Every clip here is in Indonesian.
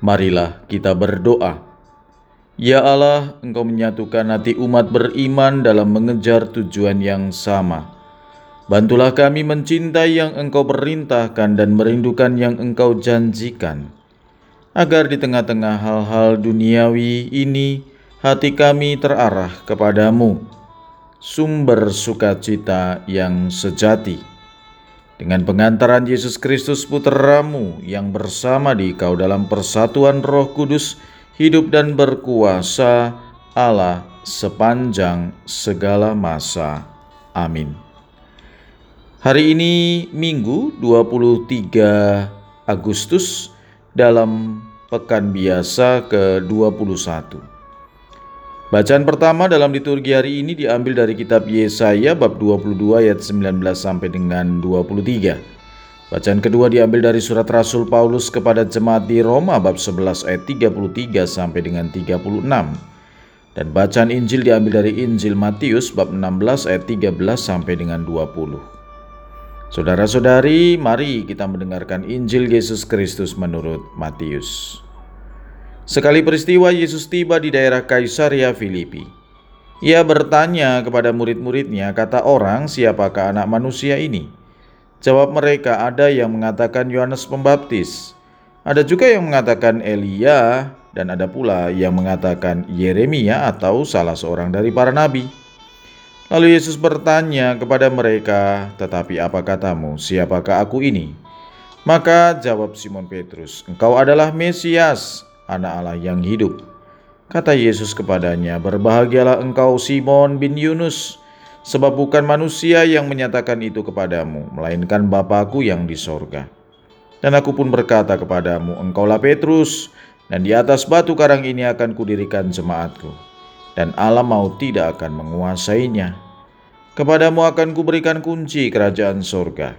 Marilah kita berdoa. Ya Allah, Engkau menyatukan hati umat beriman dalam mengejar tujuan yang sama. Bantulah kami mencintai yang Engkau perintahkan dan merindukan yang Engkau janjikan. Agar di tengah-tengah hal-hal duniawi ini, hati kami terarah kepadamu, sumber sukacita yang sejati. Dengan pengantaran Yesus Kristus putramu yang bersama di kau dalam persatuan roh kudus, hidup dan berkuasa Allah sepanjang segala masa. Amin. Hari ini Minggu 23 Agustus dalam pekan biasa ke-21. Bacaan pertama dalam liturgi hari ini diambil dari kitab Yesaya bab 22 ayat 19 sampai dengan 23. Bacaan kedua diambil dari surat Rasul Paulus kepada jemaat di Roma bab 11 ayat 33 sampai dengan 36. Dan bacaan Injil diambil dari Injil Matius bab 16 ayat 13 sampai dengan 20. Saudara-saudari, mari kita mendengarkan Injil Yesus Kristus menurut Matius. Sekali peristiwa Yesus tiba di daerah Kaisaria Filipi. Ia bertanya kepada murid-muridnya, kata orang, siapakah anak manusia ini? Jawab mereka, ada yang mengatakan Yohanes Pembaptis, ada juga yang mengatakan Elia, dan ada pula yang mengatakan Yeremia atau salah seorang dari para nabi. Lalu Yesus bertanya kepada mereka, "Tetapi apa katamu? Siapakah aku ini?" Maka jawab Simon Petrus, "Engkau adalah Mesias, Anak Allah yang hidup." Kata Yesus kepadanya, "Berbahagialah engkau Simon bin Yunus, sebab bukan manusia yang menyatakan itu kepadamu, melainkan Bapakku yang di sorga. Dan aku pun berkata kepadamu, engkaulah Petrus, dan di atas batu karang ini akan kudirikan jemaatku." dan Allah mau tidak akan menguasainya. Kepadamu akan kuberikan kunci kerajaan sorga.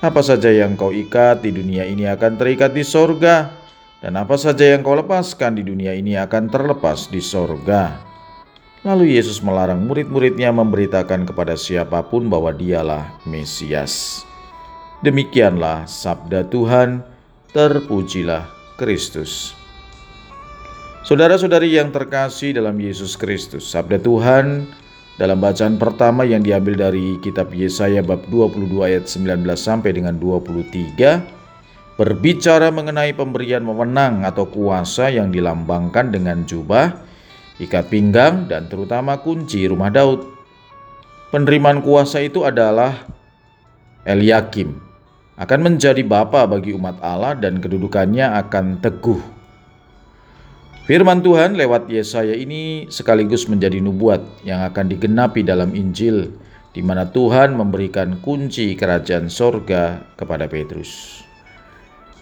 Apa saja yang kau ikat di dunia ini akan terikat di sorga, dan apa saja yang kau lepaskan di dunia ini akan terlepas di sorga. Lalu Yesus melarang murid-muridnya memberitakan kepada siapa pun bahwa dialah Mesias. Demikianlah sabda Tuhan, terpujilah Kristus. Saudara-saudari yang terkasih dalam Yesus Kristus, sabda Tuhan dalam bacaan pertama yang diambil dari kitab Yesaya bab 22 ayat 19 sampai dengan 23 berbicara mengenai pemberian wewenang atau kuasa yang dilambangkan dengan jubah, ikat pinggang dan terutama kunci rumah Daud. Penerimaan kuasa itu adalah Eliakim akan menjadi bapa bagi umat Allah dan kedudukannya akan teguh Firman Tuhan lewat Yesaya ini sekaligus menjadi nubuat yang akan digenapi dalam Injil di mana Tuhan memberikan kunci kerajaan sorga kepada Petrus.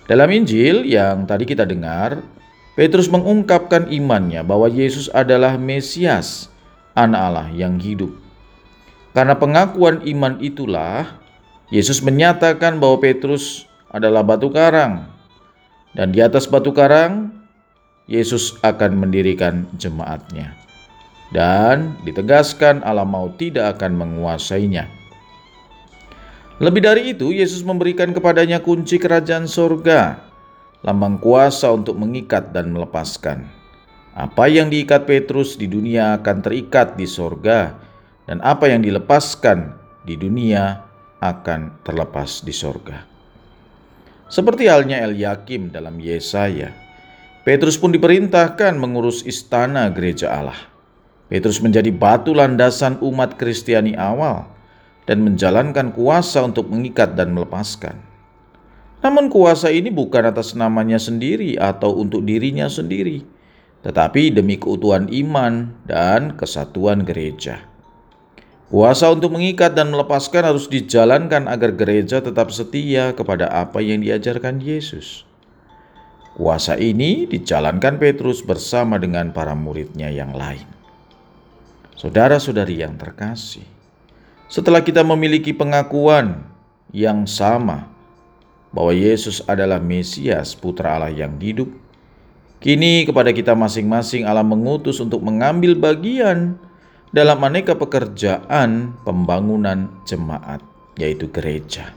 Dalam Injil yang tadi kita dengar, Petrus mengungkapkan imannya bahwa Yesus adalah Mesias, anak Allah yang hidup. Karena pengakuan iman itulah, Yesus menyatakan bahwa Petrus adalah batu karang. Dan di atas batu karang, Yesus akan mendirikan jemaatnya. Dan ditegaskan Allah mau tidak akan menguasainya. Lebih dari itu, Yesus memberikan kepadanya kunci kerajaan sorga, lambang kuasa untuk mengikat dan melepaskan. Apa yang diikat Petrus di dunia akan terikat di sorga, dan apa yang dilepaskan di dunia akan terlepas di sorga. Seperti halnya Eliakim dalam Yesaya, Petrus pun diperintahkan mengurus istana gereja Allah. Petrus menjadi batu landasan umat Kristiani awal dan menjalankan kuasa untuk mengikat dan melepaskan. Namun kuasa ini bukan atas namanya sendiri atau untuk dirinya sendiri, tetapi demi keutuhan iman dan kesatuan gereja. Kuasa untuk mengikat dan melepaskan harus dijalankan agar gereja tetap setia kepada apa yang diajarkan Yesus. Kuasa ini dijalankan Petrus bersama dengan para muridnya yang lain. Saudara-saudari yang terkasih, setelah kita memiliki pengakuan yang sama bahwa Yesus adalah Mesias, Putra Allah yang hidup, kini kepada kita masing-masing Allah mengutus untuk mengambil bagian dalam aneka pekerjaan pembangunan jemaat, yaitu gereja.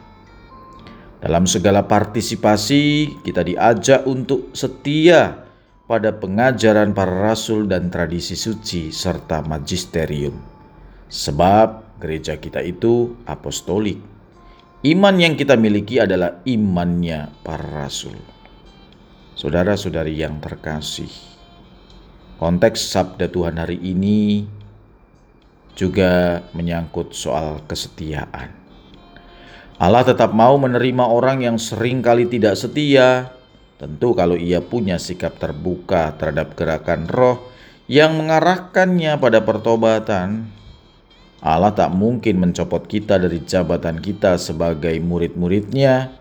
Dalam segala partisipasi, kita diajak untuk setia pada pengajaran para rasul dan tradisi suci serta magisterium. Sebab gereja kita itu apostolik. Iman yang kita miliki adalah imannya para rasul. Saudara-saudari yang terkasih, konteks sabda Tuhan hari ini juga menyangkut soal kesetiaan. Allah tetap mau menerima orang yang sering kali tidak setia, tentu kalau ia punya sikap terbuka terhadap gerakan roh yang mengarahkannya pada pertobatan. Allah tak mungkin mencopot kita dari jabatan kita sebagai murid-muridnya,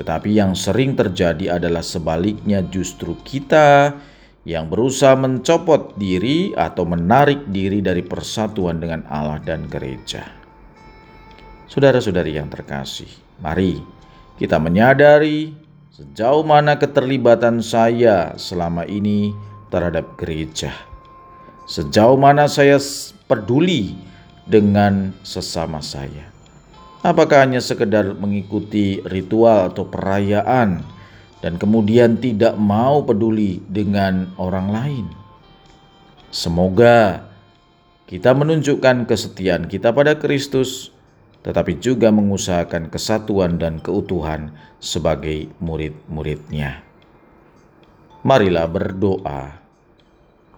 tetapi yang sering terjadi adalah sebaliknya justru kita yang berusaha mencopot diri atau menarik diri dari persatuan dengan Allah dan gereja. Saudara-saudari yang terkasih, mari kita menyadari sejauh mana keterlibatan saya selama ini terhadap gereja. Sejauh mana saya peduli dengan sesama saya. Apakah hanya sekedar mengikuti ritual atau perayaan dan kemudian tidak mau peduli dengan orang lain? Semoga kita menunjukkan kesetiaan kita pada Kristus tetapi juga mengusahakan kesatuan dan keutuhan sebagai murid-muridnya. Marilah berdoa.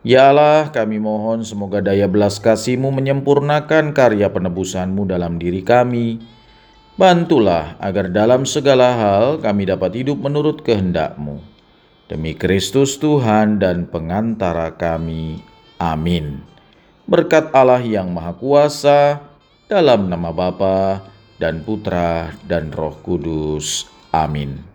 Ya Allah, kami mohon semoga daya belas kasih-Mu menyempurnakan karya penebusan-Mu dalam diri kami. Bantulah agar dalam segala hal kami dapat hidup menurut kehendak-Mu. Demi Kristus Tuhan dan pengantara kami. Amin. Berkat Allah yang Maha Kuasa, dalam nama Bapa dan Putra dan Roh Kudus. Amin.